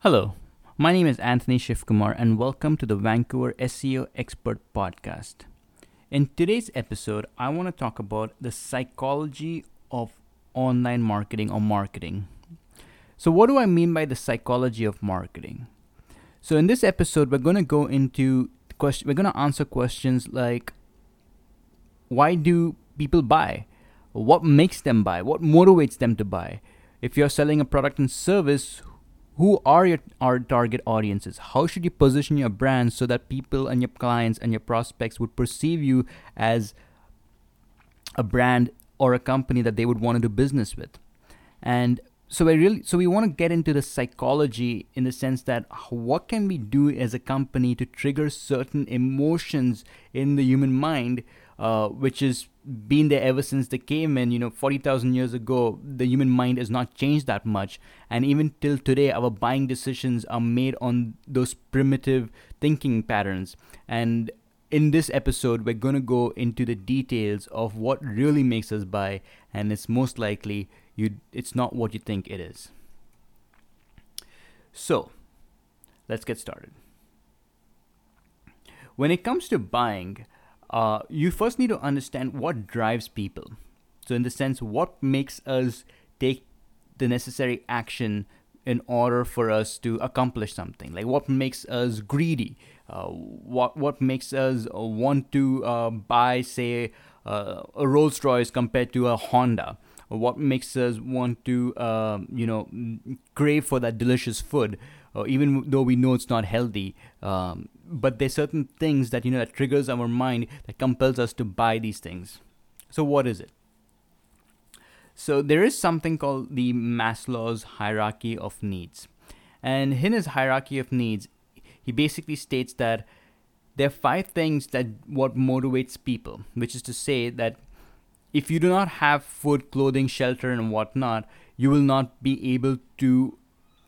Hello, my name is Anthony Shivkumar, and welcome to the Vancouver SEO Expert Podcast. In today's episode, I want to talk about the psychology of online marketing or marketing. So, what do I mean by the psychology of marketing? So, in this episode, we're going to go into question. We're going to answer questions like, why do people buy? What makes them buy? What motivates them to buy? If you're selling a product and service, who are your our target audiences? How should you position your brand so that people and your clients and your prospects would perceive you as a brand or a company that they would want to do business with? And so I really so we want to get into the psychology in the sense that what can we do as a company to trigger certain emotions in the human mind uh, which has been there ever since the cavemen. You know, 40,000 years ago, the human mind has not changed that much. And even till today, our buying decisions are made on those primitive thinking patterns. And in this episode, we're going to go into the details of what really makes us buy. And it's most likely you, it's not what you think it is. So, let's get started. When it comes to buying, uh, you first need to understand what drives people. So, in the sense, what makes us take the necessary action in order for us to accomplish something? Like, what makes us greedy? Uh, what what makes us want to uh, buy, say, uh, a Rolls Royce compared to a Honda? What makes us want to, um, you know, crave for that delicious food? even though we know it's not healthy. Um, but there's certain things that you know that triggers our mind that compels us to buy these things. So what is it? So there is something called the Maslow's hierarchy of needs. And in his hierarchy of needs, he basically states that there are five things that what motivates people, which is to say that if you do not have food, clothing, shelter, and whatnot, you will not be able to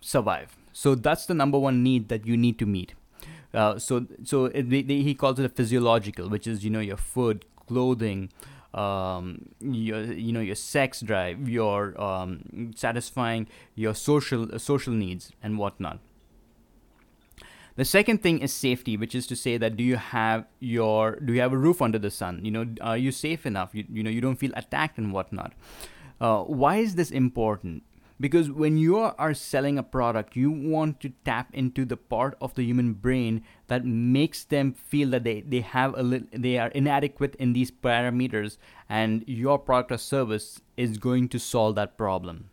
survive. So that's the number one need that you need to meet. Uh, so so it, they, they, he calls it a physiological, which is you know your food, clothing, um, your you know your sex drive, your um, satisfying your social uh, social needs and whatnot. The second thing is safety, which is to say that do you have your do you have a roof under the sun? You know, are you safe enough? You, you know, you don't feel attacked and whatnot. Uh, why is this important? Because when you are selling a product you want to tap into the part of the human brain that makes them feel that they, they have a they are inadequate in these parameters and your product or service is going to solve that problem.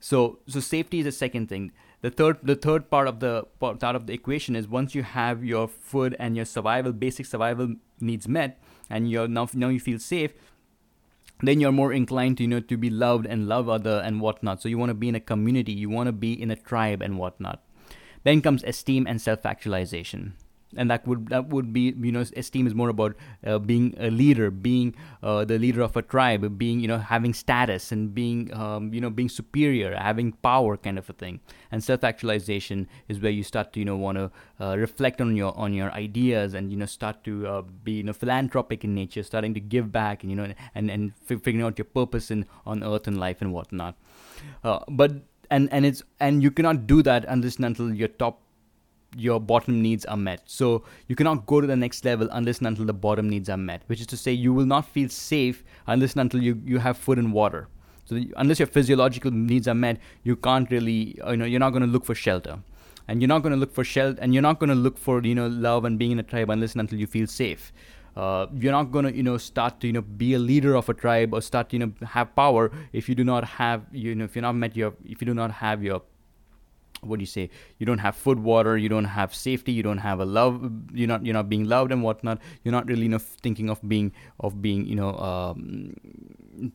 So so safety is the second thing. The third the third part of the part of the equation is once you have your food and your survival basic survival needs met and you're now now you feel safe then you're more inclined to you know to be loved and love other and whatnot. So you want to be in a community you want to be in a tribe and whatnot. Then comes esteem and self-actualization and that would that would be you know esteem is more about uh, being a leader being uh, the leader of a tribe being you know having status and being um, you know being superior having power kind of a thing. And self actualization is where you start to you know want to uh, reflect on your on your ideas and you know start to uh, be you know philanthropic in nature starting to give back and you know and and figuring out your purpose in on earth and life and whatnot. Uh, but and and it's and you cannot do that unless until your top your bottom needs are met. So you cannot go to the next level unless and until the bottom needs are met, which is to say you will not feel safe unless and until you, you have food and water. So unless your physiological needs are met, you can't really, you know, you're not going to look for shelter. And you're not going to look for shelter, and you're not going to look for, you know, love and being in a tribe unless and until you feel safe. Uh, you're not going to, you know, start to, you know, be a leader of a tribe or start, you know, have power if you do not have, you know, if you're not met your, if you do not have your what do you say? You don't have food water you don't have safety you don't have a love you're not you're not being loved and whatnot. You're not really you know, thinking of being of being you know um,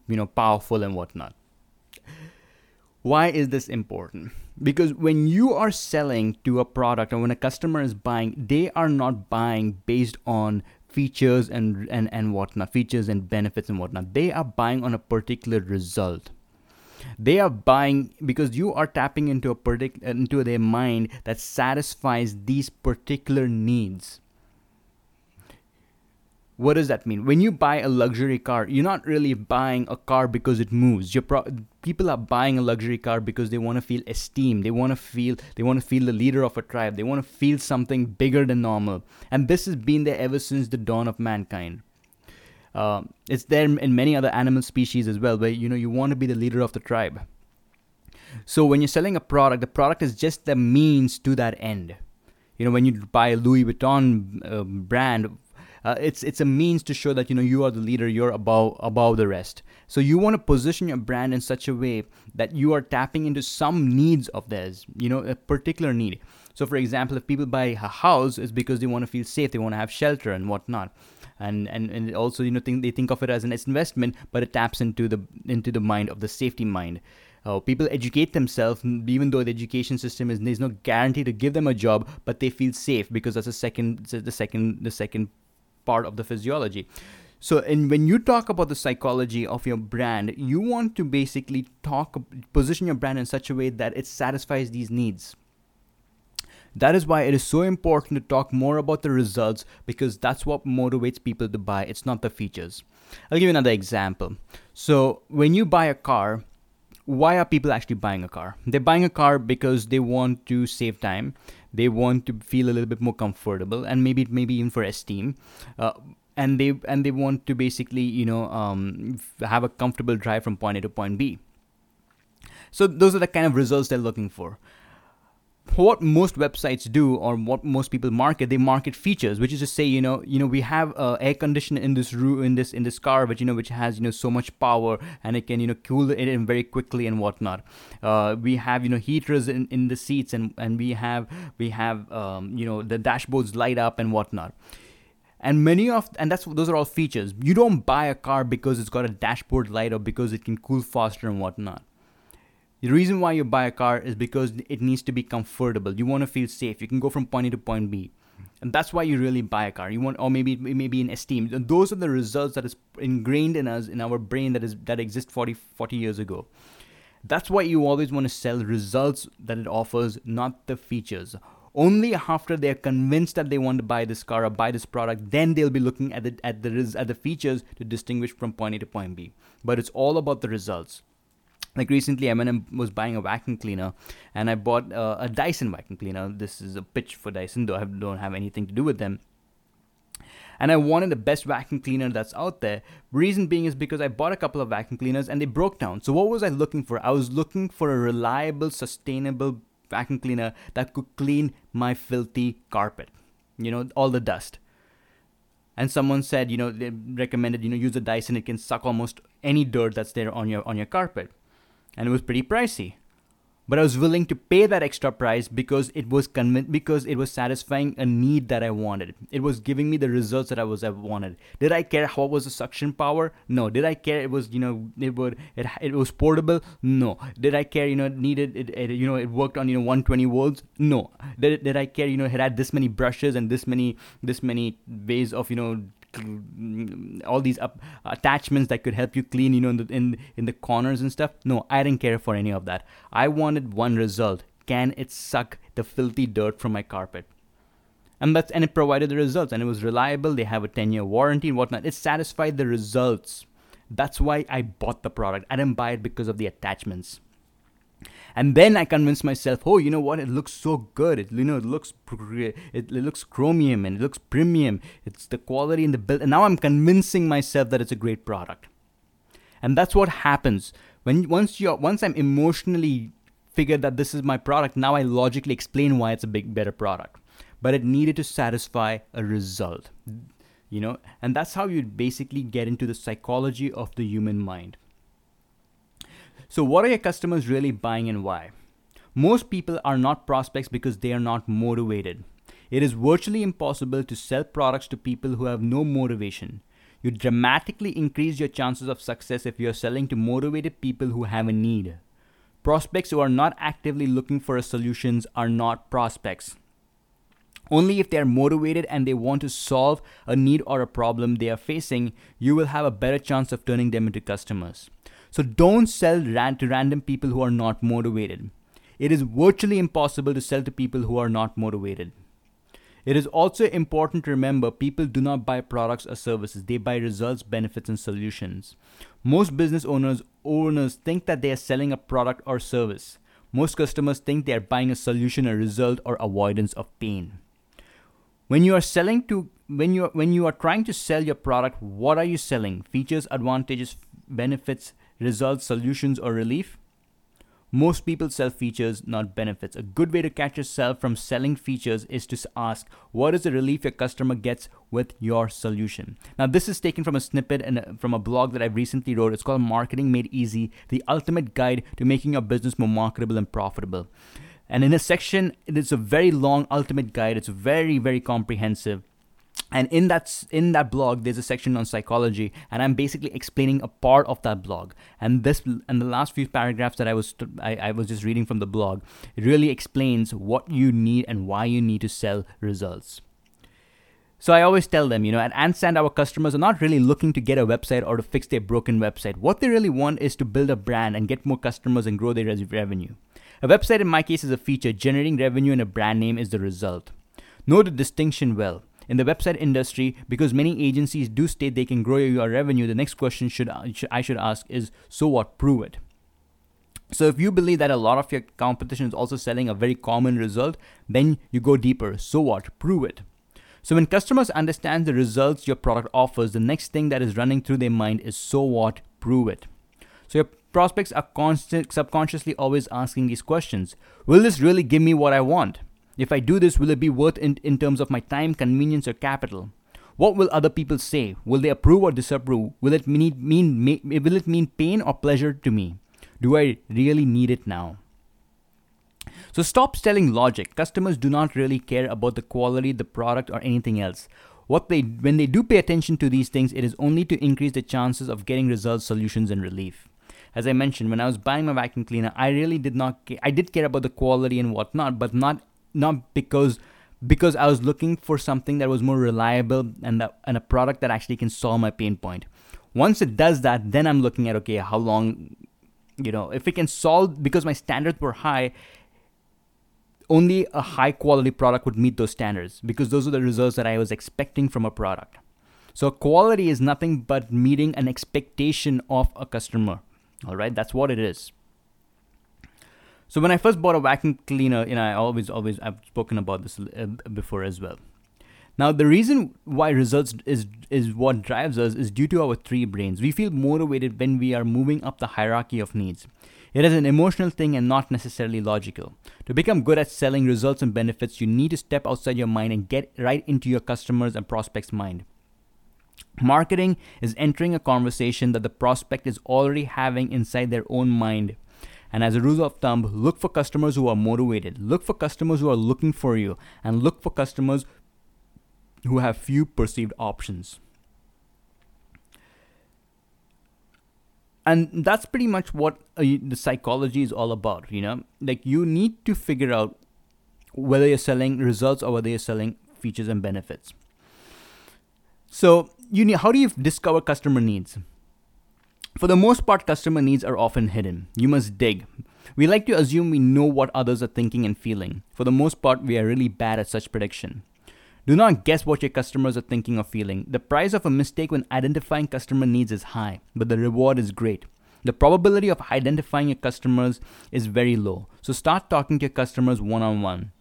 you know powerful and whatnot. Why is this important? Because when you are selling to a product or when a customer is buying they are not buying based on features and and and whatnot features and benefits and whatnot. They are buying on a particular result they are buying because you are tapping into a partic- uh, into their mind that satisfies these particular needs what does that mean? When you buy a luxury car, you're not really buying a car because it moves. You're pro- people are buying a luxury car because they want to feel esteemed. They want to feel they want to feel the leader of a tribe. They want to feel something bigger than normal. And this has been there ever since the dawn of mankind. Uh, it's there in many other animal species as well, where you know you want to be the leader of the tribe. So when you're selling a product, the product is just the means to that end. You know, when you buy a Louis Vuitton uh, brand, uh, it's it's a means to show that you know you are the leader you're above above the rest so you want to position your brand in such a way that you are tapping into some needs of theirs you know a particular need so for example if people buy a house it's because they want to feel safe they want to have shelter and whatnot and and, and also you know think they think of it as an investment but it taps into the into the mind of the safety mind uh, people educate themselves, even though the education system is there's no guarantee to give them a job, but they feel safe because that's the second, the second, the second part of the physiology. So, and when you talk about the psychology of your brand, you want to basically talk, position your brand in such a way that it satisfies these needs. That is why it is so important to talk more about the results because that's what motivates people to buy. It's not the features. I'll give you another example. So, when you buy a car, why are people actually buying a car? They're buying a car because they want to save time they want to feel a little bit more comfortable and maybe maybe even for esteem uh, and they and they want to basically you know um, have a comfortable drive from point a to point b so those are the kind of results they're looking for what most websites do or what most people market they market features which is to say you know you know we have uh, air conditioner in this room in this in this car which you know which has you know so much power and it can you know cool it in very quickly and whatnot. Uh, we have you know heaters in, in the seats and and we have we have um, you know the dashboards light up and whatnot. And many of and that's those are all features. You don't buy a car because it's got a dashboard light or because it can cool faster and whatnot the reason why you buy a car is because it needs to be comfortable. You want to feel safe. You can go from point A to point B. And that's why you really buy a car. You want, or maybe maybe in esteem. Those are the results that is ingrained in us, in our brain, that is that exist 40, 40 years ago. That's why you always want to sell results that it offers, not the features. Only after they're convinced that they want to buy this car or buy this product, then they'll be looking at the at the at the features to distinguish from point A to point B. But it's all about the results like recently m&m was buying a vacuum cleaner and i bought uh, a dyson vacuum cleaner. This is a pitch for dyson though i don't have anything to do with them. And i wanted the best vacuum cleaner that's out there. Reason being is because i bought a couple of vacuum cleaners and they broke down. So what was i looking for? I was looking for a reliable sustainable vacuum cleaner that could clean my filthy carpet. You know all the dust. And someone said you know they recommended you know use a dyson. It can suck almost any dirt that's there on your on your carpet and it was pretty pricey. But I was willing to pay that extra price because it was convinced because it was satisfying a need that I wanted. It was giving me the results that I was I wanted. Did I care what was the suction power? No. Did I care it was you know it would it, it was portable? No. Did I care you know it needed it, it you know it worked on you know 120 volts? No. Did, did I care you know it had this many brushes and this many this many ways of you know Mm, all these up, attachments that could help you clean you know in the, in in the corners and stuff? No i didn't care for any of that. I wanted one result. Can it suck the filthy dirt from my carpet? And that's and it provided the results and it was reliable. They have a 10 year warranty and whatnot. It satisfied the results. That's why i bought the product. I didn't buy it because of the attachments and then I convinced myself, oh, you know what? It looks so good. It you know it looks it, it looks chromium and it looks premium. It's the quality in the build, and now I'm convincing myself that it's a great product. And that's what happens when once you once I'm emotionally figured that this is my product. Now I logically explain why it's a big better product. But it needed to satisfy a result, you know, and that's how you basically get into the psychology of the human mind. So, what are your customers really buying and why? Most people are not prospects because they are not motivated. It is virtually impossible to sell products to people who have no motivation. You dramatically increase your chances of success if you are selling to motivated people who have a need. Prospects who are not actively looking for solutions are not prospects. Only if they are motivated and they want to solve a need or a problem they are facing, you will have a better chance of turning them into customers. So don't sell to random people who are not motivated. It is virtually impossible to sell to people who are not motivated. It is also important to remember people do not buy products or services, they buy results, benefits, and solutions. Most business owners owners think that they are selling a product or service. Most customers think they are buying a solution, a result, or avoidance of pain. When you are selling to when you when you are trying to sell your product, what are you selling? Features, advantages, benefits, results, solutions, or relief? Most people sell features, not benefits. A good way to catch yourself from selling features is to ask, what is the relief your customer gets with your solution? Now, this is taken from a snippet and uh, from a blog that I recently wrote. It's called Marketing Made Easy, the ultimate guide to making your business more marketable and profitable. And in a section, it is a very long ultimate guide. It's very, very comprehensive and in that in that blog there's a section on psychology and i'm basically explaining a part of that blog and this and the last few paragraphs that i was I, I was just reading from the blog really explains what you need and why you need to sell results so I always tell them, you know, at AntSand, our customers are not really looking to get a website or to fix their broken website. What they really want is to build a brand and get more customers and grow their revenue. A website, in my case, is a feature. Generating revenue and a brand name is the result. Know the distinction well in the website industry because many agencies do state they can grow your revenue. The next question should i should ask is so what? Prove it. So if you believe that a lot of your competition is also selling a very common result then you go deeper. So what? Prove it. So when customers understand the results your product offers the next thing that is running through their mind is so what? Prove it. So your prospects are constant subconsciously always asking these questions. Will this really give me what i want if I do this, will it be worth in, in terms of my time, convenience, or capital? What will other people say? Will they approve or disapprove? Will it mean, mean will it mean pain or pleasure to me? Do I really need it now? So stop selling logic. Customers do not really care about the quality, the product, or anything else. What they when they do pay attention to these things, it is only to increase the chances of getting results, solutions, and relief. As I mentioned, when I was buying my vacuum cleaner, I really did not. Ca- I did care about the quality and whatnot, but not not because because I was looking for something that was more reliable and that, and a product that actually can solve my pain point. Once it does that, then I'm looking at okay, how long, you know, if it can solve because my standards were high. Only a high quality product would meet those standards because those are the results that I was expecting from a product. So quality is nothing but meeting an expectation of a customer. All right, that's what it is. So when I first bought a vacuum cleaner, you know, I always, always, I've spoken about this uh, before as well. Now, the reason why results is is what drives us is due to our three brains. We feel motivated when we are moving up the hierarchy of needs. It is an emotional thing and not necessarily logical. To become good at selling results and benefits, you need to step outside your mind and get right into your customers and prospects' mind. Marketing is entering a conversation that the prospect is already having inside their own mind and as a rule of thumb, look for customers who are motivated, look for customers who are looking for you, and look for customers who have few perceived options. And that's pretty much what uh, the psychology is all about, you know? Like you need to figure out whether you're selling results or whether you're selling features and benefits. So, you need, how do you discover customer needs? For the most part, customer needs are often hidden. You must dig. We like to assume we know what others are thinking and feeling. For the most part, we are really bad at such prediction. Do not guess what your customers are thinking or feeling. The price of a mistake when identifying customer needs is high, but the reward is great. The probability of identifying your customers is very low. So start talking to your customers one on one.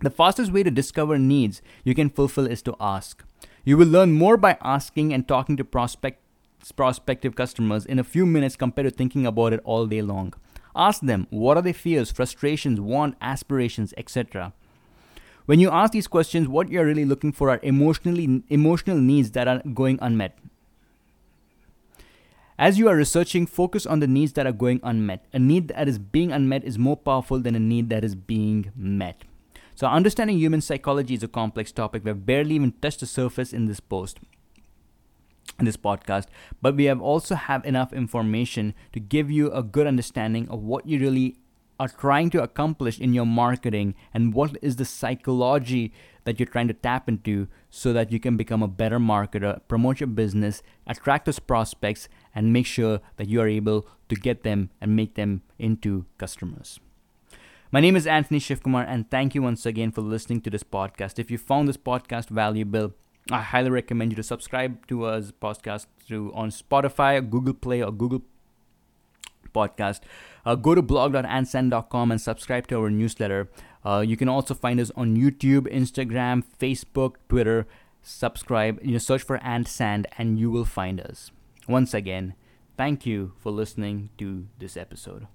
The fastest way to discover needs you can fulfill is to ask. You will learn more by asking and talking to prospect prospective customers in a few minutes compared to thinking about it all day long. Ask them what are their fears, frustrations, want, aspirations, etc. When you ask these questions, what you're really looking for are emotionally emotional needs that are going unmet. As you are researching, focus on the needs that are going unmet. A need that is being unmet is more powerful than a need that is being met. So, understanding human psychology is a complex topic. We've barely even touched the surface in this post this podcast but we have also have enough information to give you a good understanding of what you really are trying to accomplish in your marketing and what is the psychology that you're trying to tap into so that you can become a better marketer, promote your business, attract those prospects, and make sure that you are able to get them and make them into customers. My name is Anthony Shivkumar, and thank you once again for listening to this podcast. If you found this podcast valuable, I highly recommend you to subscribe to us podcast through on Spotify, Google Play, or Google Podcast. Uh, go to blog.antsand.com and subscribe to our newsletter. Uh, you can also find us on YouTube, Instagram, Facebook, Twitter. Subscribe, you know, search for AntSand, and you will find us. Once again, thank you for listening to this episode.